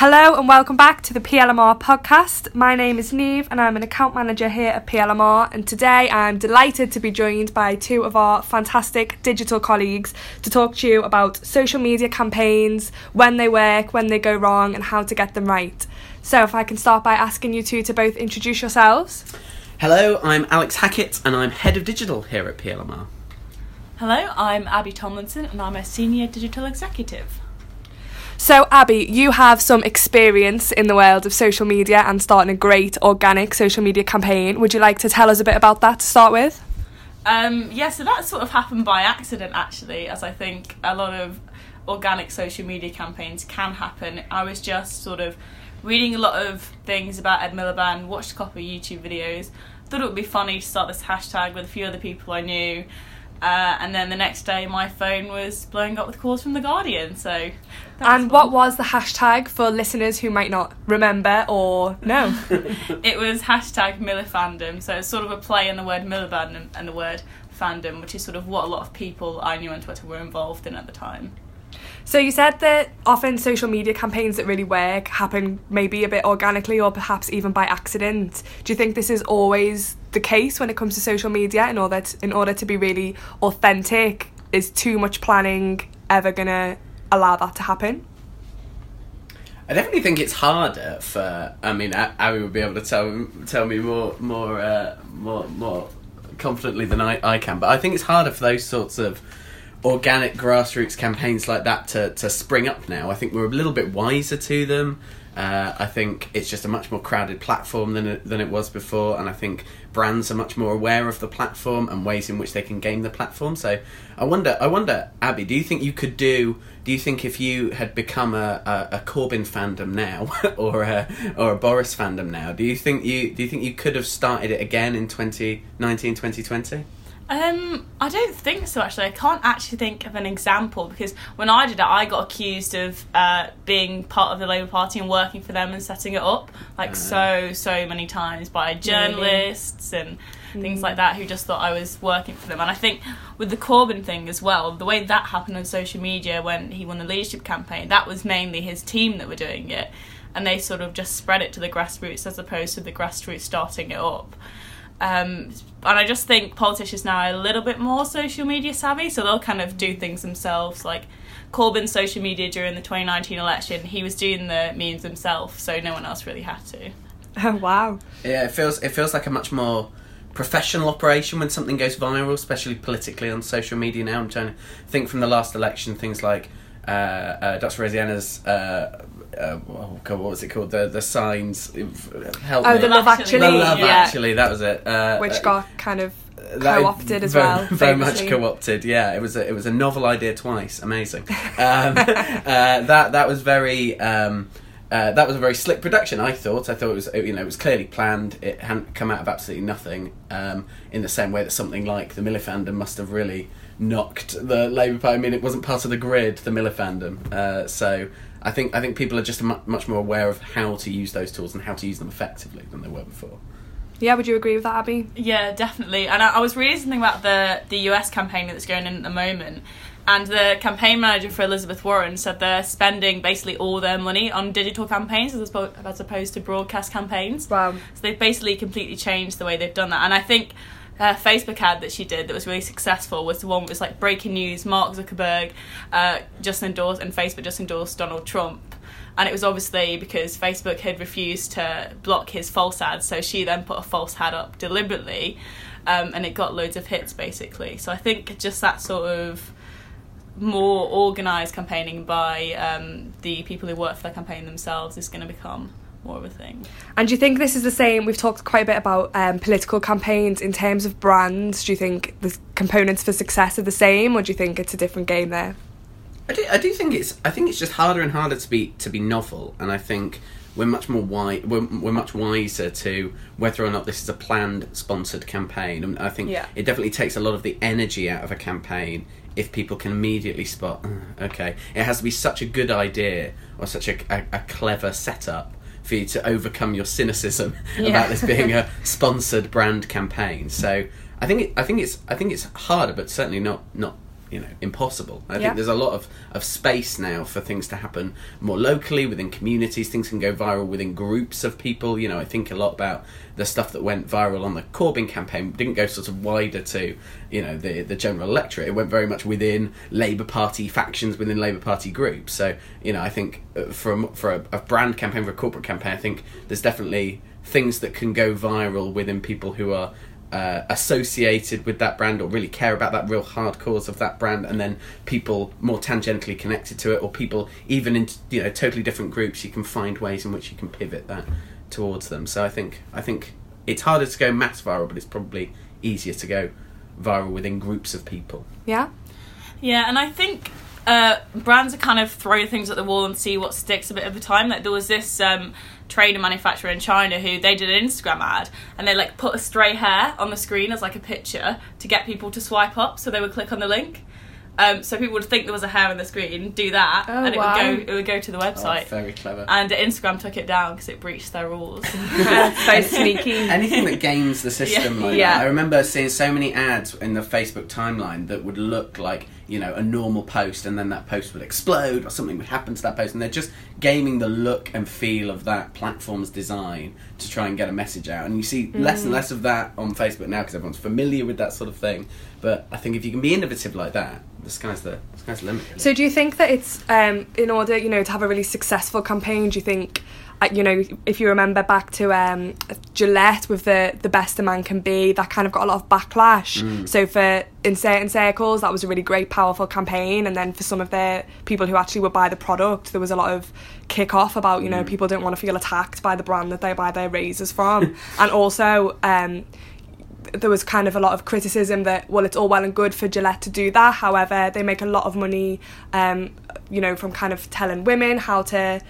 Hello and welcome back to the PLMR podcast. My name is Neve and I'm an account manager here at PLMR. And today I'm delighted to be joined by two of our fantastic digital colleagues to talk to you about social media campaigns, when they work, when they go wrong, and how to get them right. So, if I can start by asking you two to both introduce yourselves. Hello, I'm Alex Hackett and I'm head of digital here at PLMR. Hello, I'm Abby Tomlinson and I'm a senior digital executive. So, Abby, you have some experience in the world of social media and starting a great organic social media campaign. Would you like to tell us a bit about that to start with? Um, yeah, so that sort of happened by accident actually, as I think a lot of organic social media campaigns can happen. I was just sort of reading a lot of things about Ed Miliband, watched a couple of YouTube videos, thought it would be funny to start this hashtag with a few other people I knew. Uh, and then the next day, my phone was blowing up with calls from the Guardian. So, and what was the hashtag for listeners who might not remember or know? it was hashtag Milifandom. So it's sort of a play on the word Miliband and, and the word fandom, which is sort of what a lot of people I knew on Twitter were involved in at the time. So you said that often social media campaigns that really work happen maybe a bit organically or perhaps even by accident. Do you think this is always the case when it comes to social media in order to, in order to be really authentic? Is too much planning ever gonna allow that to happen? I definitely think it's harder for. I mean, Abby would be able to tell tell me more more uh, more more confidently than I, I can, but I think it's harder for those sorts of organic grassroots campaigns like that to, to spring up now. I think we're a little bit wiser to them. Uh, I think it's just a much more crowded platform than it, than it was before, and I think brands are much more aware of the platform and ways in which they can game the platform. So, I wonder, I wonder, Abby, do you think you could do? Do you think if you had become a, a, a Corbyn fandom now, or a or a Boris fandom now, do you think you do you think you could have started it again in 2019, 2020? Um, I don't think so. Actually, I can't actually think of an example because when I did it, I got accused of uh, being part of the Labour Party and working for them and setting it up like uh, so so many times by journalists really? and mm. things like that who just thought I was working for them. And I think with the Corbyn thing as well, the way that happened on social media when he won the leadership campaign, that was mainly his team that were doing it, and they sort of just spread it to the grassroots as opposed to the grassroots starting it up. Um, and I just think politicians now are a little bit more social media savvy, so they'll kind of do things themselves. Like Corbyn's social media during the 2019 election, he was doing the memes himself, so no one else really had to. Oh wow! Yeah, it feels it feels like a much more professional operation when something goes viral, especially politically on social media. Now I'm trying to think from the last election, things like uh, uh, Dr. Roseanna's uh, uh, oh God, what was it called? The the signs. Help oh, me. the Love Actually. The Love yeah. Actually, that was it. Uh, Which uh, got kind of co-opted as very, well. Very much co-opted. Yeah, it was a, it was a novel idea twice. Amazing. Um, uh, that that was very. Um, uh, that was a very slick production. I thought. I thought it was, you know, it was clearly planned. It hadn't come out of absolutely nothing. Um, in the same way that something like the Milifandom must have really knocked the Labour Party. I mean, it wasn't part of the grid, the Milifandom. Uh, so I think I think people are just much more aware of how to use those tools and how to use them effectively than they were before. Yeah, would you agree with that, Abby? Yeah, definitely. And I, I was reading something about the the US campaign that's going on at the moment, and the campaign manager for Elizabeth Warren said they're spending basically all their money on digital campaigns as opposed, as opposed to broadcast campaigns. Wow! So they've basically completely changed the way they've done that, and I think her Facebook ad that she did that was really successful was the one that was like breaking news: Mark Zuckerberg uh, just endorsed and Facebook just endorsed Donald Trump. And it was obviously because Facebook had refused to block his false ads, so she then put a false ad up deliberately, um, and it got loads of hits basically. So I think just that sort of more organised campaigning by um, the people who work for the campaign themselves is going to become more of a thing. And do you think this is the same? We've talked quite a bit about um, political campaigns in terms of brands. Do you think the components for success are the same, or do you think it's a different game there? I do, I do think it's. I think it's just harder and harder to be to be novel, and I think we're much more wi- we're, we're much wiser to whether or not this is a planned sponsored campaign. And I think yeah. it definitely takes a lot of the energy out of a campaign if people can immediately spot. Mm, okay, it has to be such a good idea or such a, a, a clever setup for you to overcome your cynicism yeah. about this being a sponsored brand campaign. So I think it, I think it's I think it's harder, but certainly not not you know impossible. I Yeah. think there's a lot of, of space now for things to happen more locally within communities. Things can go viral within groups of people. You know, I think a lot about the stuff that went viral on the Corbyn campaign didn't go sort of wider to you know the the general electorate. It went very much within Labour Party factions within Labour Party groups. So you know, I think uh, for a, for a, a brand campaign for a corporate campaign, I think there's definitely things that can go viral within people who are uh, associated with that brand or really care about that real hard cause of that brand and then people more tangentially connected to it or people even in you know totally different groups you can find ways in which you can pivot that towards them so i think i think it's harder to go mass viral but it's probably easier to go viral within groups of people Yeah. Yeah, and I think uh, brands are kind of throwing things at the wall and see what sticks a bit of the time. Like there was this um, trainer manufacturer in China who they did an Instagram ad and they like put a stray hair on the screen as like a picture to get people to swipe up, so they would click on the link. Um, so people would think there was a hair on the screen, do that, Oh, and it wow. would go it would go to the oh, website. very clever and Instagram took it down because it breached their rules. so sneaky. anything that games the system Yeah. like Yeah. that. I remember seeing so many ads in the Facebook timeline that would look like you know a normal post, and then that post would explode or something would happen to that post, and they're just gaming the look and feel of that platform's design to try and get a message out. And you see less and less of that on Facebook now because everyone's familiar with that sort of thing. But I think if you can be innovative like that, the sky's the, the sky's the limit. really. So do you think that it's um, in order, you know, to have a really successful campaign? Do you think, you know, if you remember back to um, Gillette with the the best a man can be, that kind of got a lot of backlash. So for in certain circles, that was a really great, powerful campaign, and then for some of the people who actually would buy the product, there was a lot of kick off about, you know, people don't want to feel attacked by the brand that they buy their razors from, and also. Um, there was kind of a lot of criticism that well it's all well and good for Gillette to do that however they make a lot of money um you know from kind of telling women how to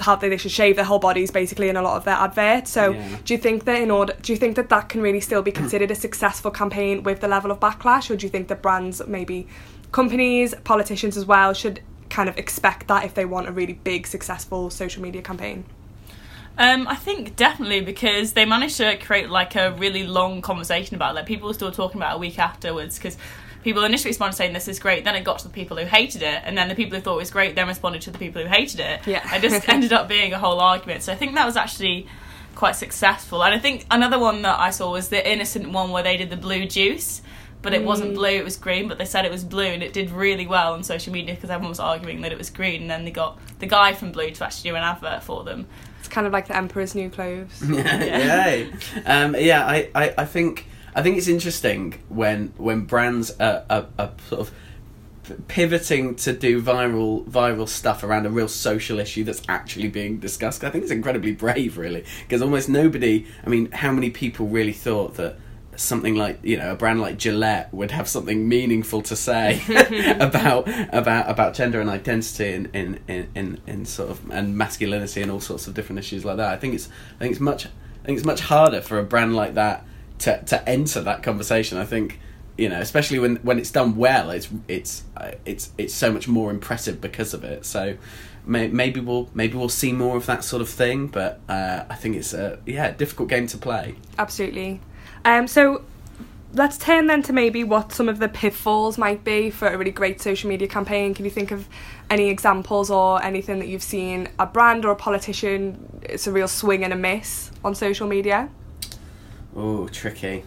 how they they should shave their whole bodies basically in a lot of their adverts so Yeah. do you think that in order do you think that that can really still be considered a successful campaign with the level of backlash or do you think that brands maybe companies politicians as well should kind of expect that if they want a really big successful social media campaign Um, I think definitely because they managed to create like a really long conversation about it. Like people were still talking about it a week afterwards because people initially responded saying this is great. Then it got to the people who hated it, and then the people who thought it was great then responded to the people who hated it. Yeah. it just ended up being a whole argument. So I think that was actually quite successful. And I think another one that I saw was the innocent one where they did the blue juice. But it wasn't blue, it was green, but they said it was blue and it did really well on social media because everyone was arguing that it was green. And then they got the guy from Blue to actually do an advert for them. it's kind of like the emperor's new clothes yeah, um, yeah. I, I, I think I think it's interesting when when brands are, are, are sort of pivoting to do viral viral stuff around a real social issue that's actually being discussed. I think it's incredibly brave, really, because almost nobody. I mean, how many people really thought that? Something like you know a brand like Gillette would have something meaningful to say about about about gender and identity and in, in, in, in sort of and masculinity and all sorts of different issues like that. I think it's I think it's much I think it's much harder for a brand like that to to enter that conversation. I think you know, especially when when it's done well, it's it's uh, it's it's so much more impressive because of it. So may, maybe we'll maybe we'll see more of that sort of thing. But uh, I think it's a yeah difficult game to play. Absolutely. Um, so let's turn then to maybe what some of the pitfalls might be for a really great social media campaign. Can you think of any examples or anything that you've seen a brand or a politician? It's a real swing and a miss on social media. Oh, tricky.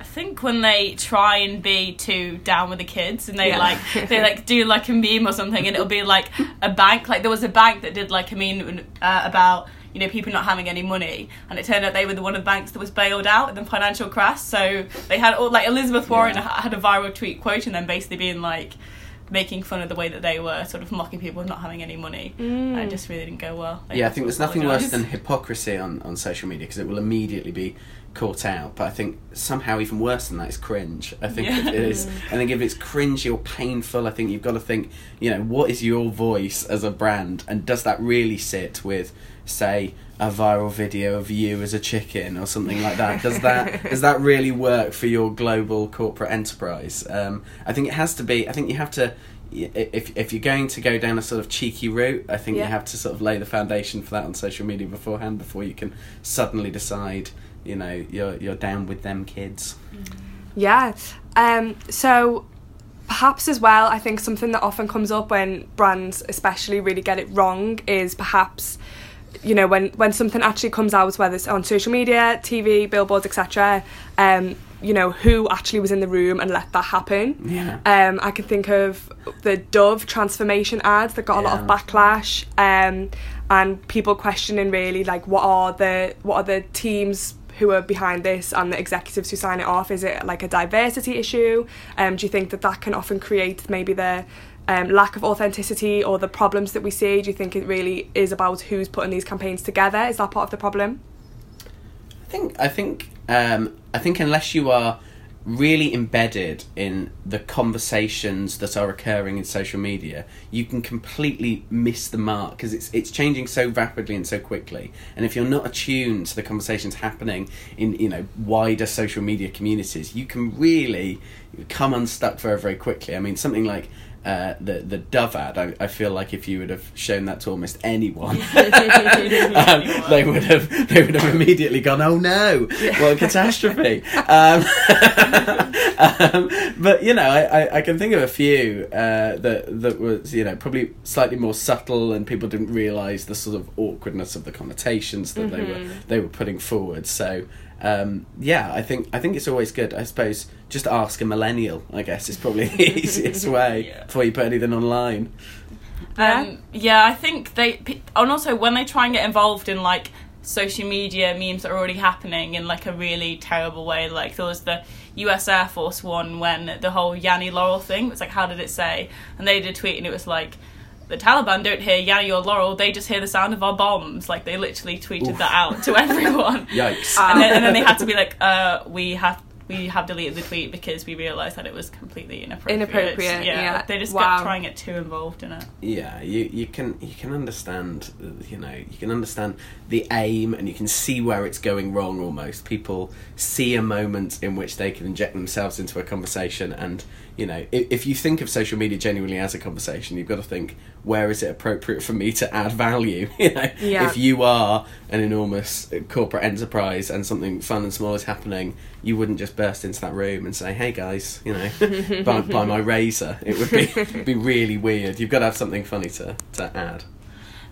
I think when they try and be too down with the kids and they Yeah. like they like do like a meme or something and it'll be like a bank like there was a bank that did like a meme uh, about you know people not having any money and it turned out they were the one of the banks that was bailed out in the financial crash so they had all like Elizabeth Warren Yeah. had a viral tweet quoting them basically being like making fun of the way that they were sort of mocking people not having any money mm. and it just really didn't go well They Yeah, I think to there's nothing worse than hypocrisy on, on social media because it will immediately be caught out. But I think somehow even worse than that is cringe. I think Yeah. it is. I think if it's cringy or painful, I think you've got to think, you know, what is your voice as a brand, and does that really sit with, say, a viral video of you as a chicken or something like that? Does that does that really work for your global corporate enterprise? Um, I think it has to be. I think you have to. If if you're going to go down a sort of cheeky route, I think Yeah. you have to sort of lay the foundation for that on social media beforehand before you can suddenly decide, you know, you're you're down with them kids. Yeah. Um, so perhaps as well, I think something that often comes up when brands, especially, really get it wrong is perhaps. You know, when, when something actually comes out, whether it's on social media, TV, billboards, etc., um, you know, who actually was in the room and let that happen. Yeah. Um, I can think of the Dove transformation ads that got a lot of backlash, um, and people questioning really like what are the what are the teams who are behind this and the executives who sign it off. Is it like a diversity issue? Um, do you think that that can often create maybe the um, lack of authenticity or the problems that we see? Do you think it really is about who's putting these campaigns together? Is that part of the problem? I think I think um, I think unless you are really embedded in the conversations that are occurring in social media, you can completely miss the mark because it's it's changing so rapidly and so quickly. And if you're not attuned to the conversations happening in you know wider social media communities, you can really come unstuck very very quickly. I mean, something like. Uh, the the Dove ad. I, I feel like if you would have shown that to almost anyone, um, they would have they would have immediately gone, "Oh no, what a catastrophe!" um, um, but you know, I, I, I can think of a few uh, that that was you know probably slightly more subtle, and people didn't realise the sort of awkwardness of the connotations that they were they were putting forward. So. Um, yeah, I think I think it's always good. I suppose just ask a millennial. I guess is probably the easiest way Yeah. before you put anything online. Um, yeah, I think they, and also when they try and get involved in like social media memes that are already happening in like a really terrible way. Like there was the U.S. Air Force one when the whole Yanny Laurel thing was like, how did it say? And they did a tweet and it was like. The Taliban don't hear Yanny or Laurel; they just hear the sound of our bombs. Like they literally tweeted Oof. that out to everyone. Yikes! and, then, and then they had to be like, uh, "We have we have deleted the tweet because we realised that it was completely inappropriate." Inappropriate, yeah. They just Wow. got trying to get too involved in it. Yeah, you, you can you can understand you know you can understand the aim and you can see where it's going wrong almost. People see a moment in which they can inject themselves into a conversation and you know if, if you think of social media genuinely as a conversation, you've got to think where is it appropriate for me to add value? you know, Yeah. if you are an enormous corporate enterprise and something fun and small is happening, you wouldn't just burst into that room and say, "Hey guys, you know, buy, buy my razor." It would be be really weird. You've got to have something funny to to add.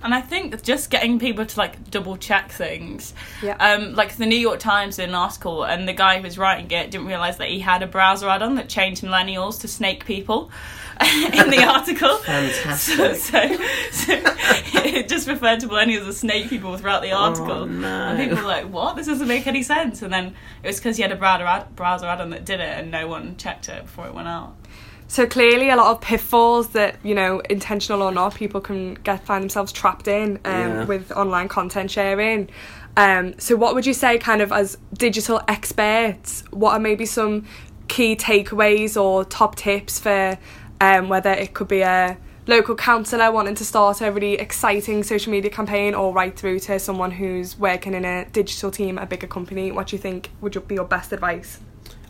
And I think just getting people to like double check things. Yeah. Um, like the New York Times did an article, and the guy who was writing it didn't realize that he had a browser add-on that changed millennials to snake people. in the article, Fantastic. So, so, so it just referred to millennials as snake people throughout the article, Oh, no. and people were like, "What? This doesn't make any sense." And then it was because he had a browser ad- browser add-on that did it, and no one checked it before it went out. So clearly, a lot of pitfalls that you know, intentional or not, people can get find themselves trapped in um, Yeah. with online content sharing. Um, so, what would you say, kind of as digital experts, what are maybe some key takeaways or top tips for um, whether it could be a local councillor wanting to start a really exciting social media campaign, or right through to someone who's working in a digital team at a bigger company? What do you think would be your best advice?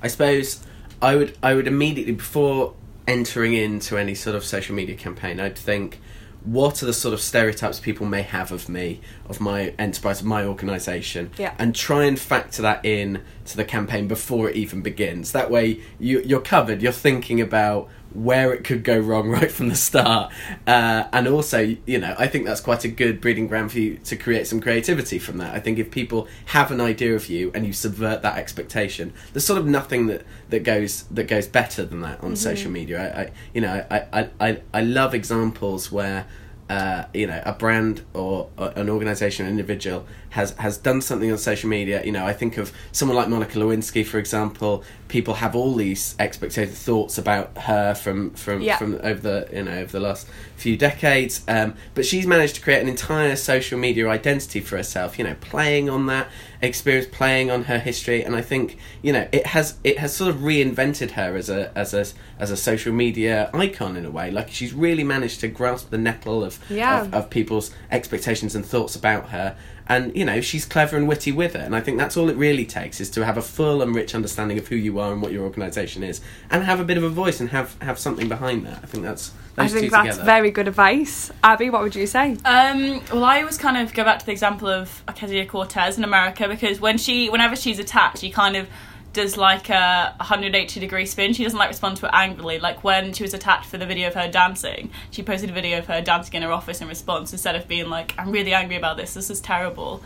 I suppose I would I would immediately before entering into any sort of social media campaign, I'd think what are the sort of stereotypes people may have of me, of my enterprise, of my organisation, Yeah. and try and factor that in to the campaign before it even begins. That way, you, you're covered. You're thinking about where it could go wrong right from the start, uh, and also, you know, I think that's quite a good breeding ground for you to create some creativity from that. I think if people have an idea of you and you subvert that expectation, there's sort of nothing that, that goes that goes better than that on social media. I, I you know, I, I, I, I love examples where uh, you know a brand or, or an organization an individual has has done something on social media. You know i think of someone like monica lewinsky for example. People have all these expectative thoughts about her from from Yeah. from over the you know over the last few decades. Um, but she's managed to create an entire social media identity for herself you know playing on that experience playing on her history. And i think you know it has it has sort of reinvented her as a as a as a social media icon in a way. Like she's really managed to grasp the nettle of Yeah. of, of people's expectations and thoughts about her and you know she's clever and witty with it and i think that's all it really takes is to have a full and rich understanding of who you are and what your organization is and have a bit of a voice and have have something behind that i think that's I think two that's together. very good advice. Abby, what would you say? Um, well, I always kind of go back to the example of Ocasio Cortez in America because when she, whenever she's attacked, she kind of does like a 180 degree spin. She doesn't like respond to it angrily. Like when she was attacked for the video of her dancing, she posted a video of her dancing in her office in response instead of being like, "I'm really angry about this. This is terrible."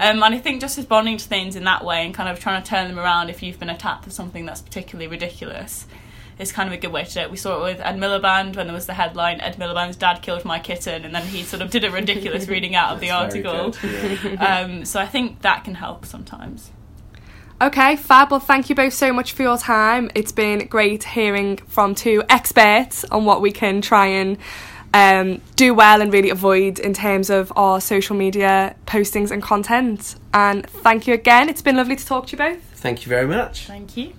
Um, and I think just responding to things in that way and kind of trying to turn them around if you've been attacked for something that's particularly ridiculous is kind of a good way to do it. We saw it with Ed Miliband when there was the headline "Ed Miliband's dad killed my kitten," and then he sort of did a ridiculous reading out of the article. good, yeah. Um, so I think that can help sometimes. Okay, fab. Well, thank you both so much for your time. It's been great hearing from two experts on what we can try and um, do well and really avoid in terms of our social media postings and content. And thank you again. It's been lovely to talk to you both. Thank you very much. Thank you.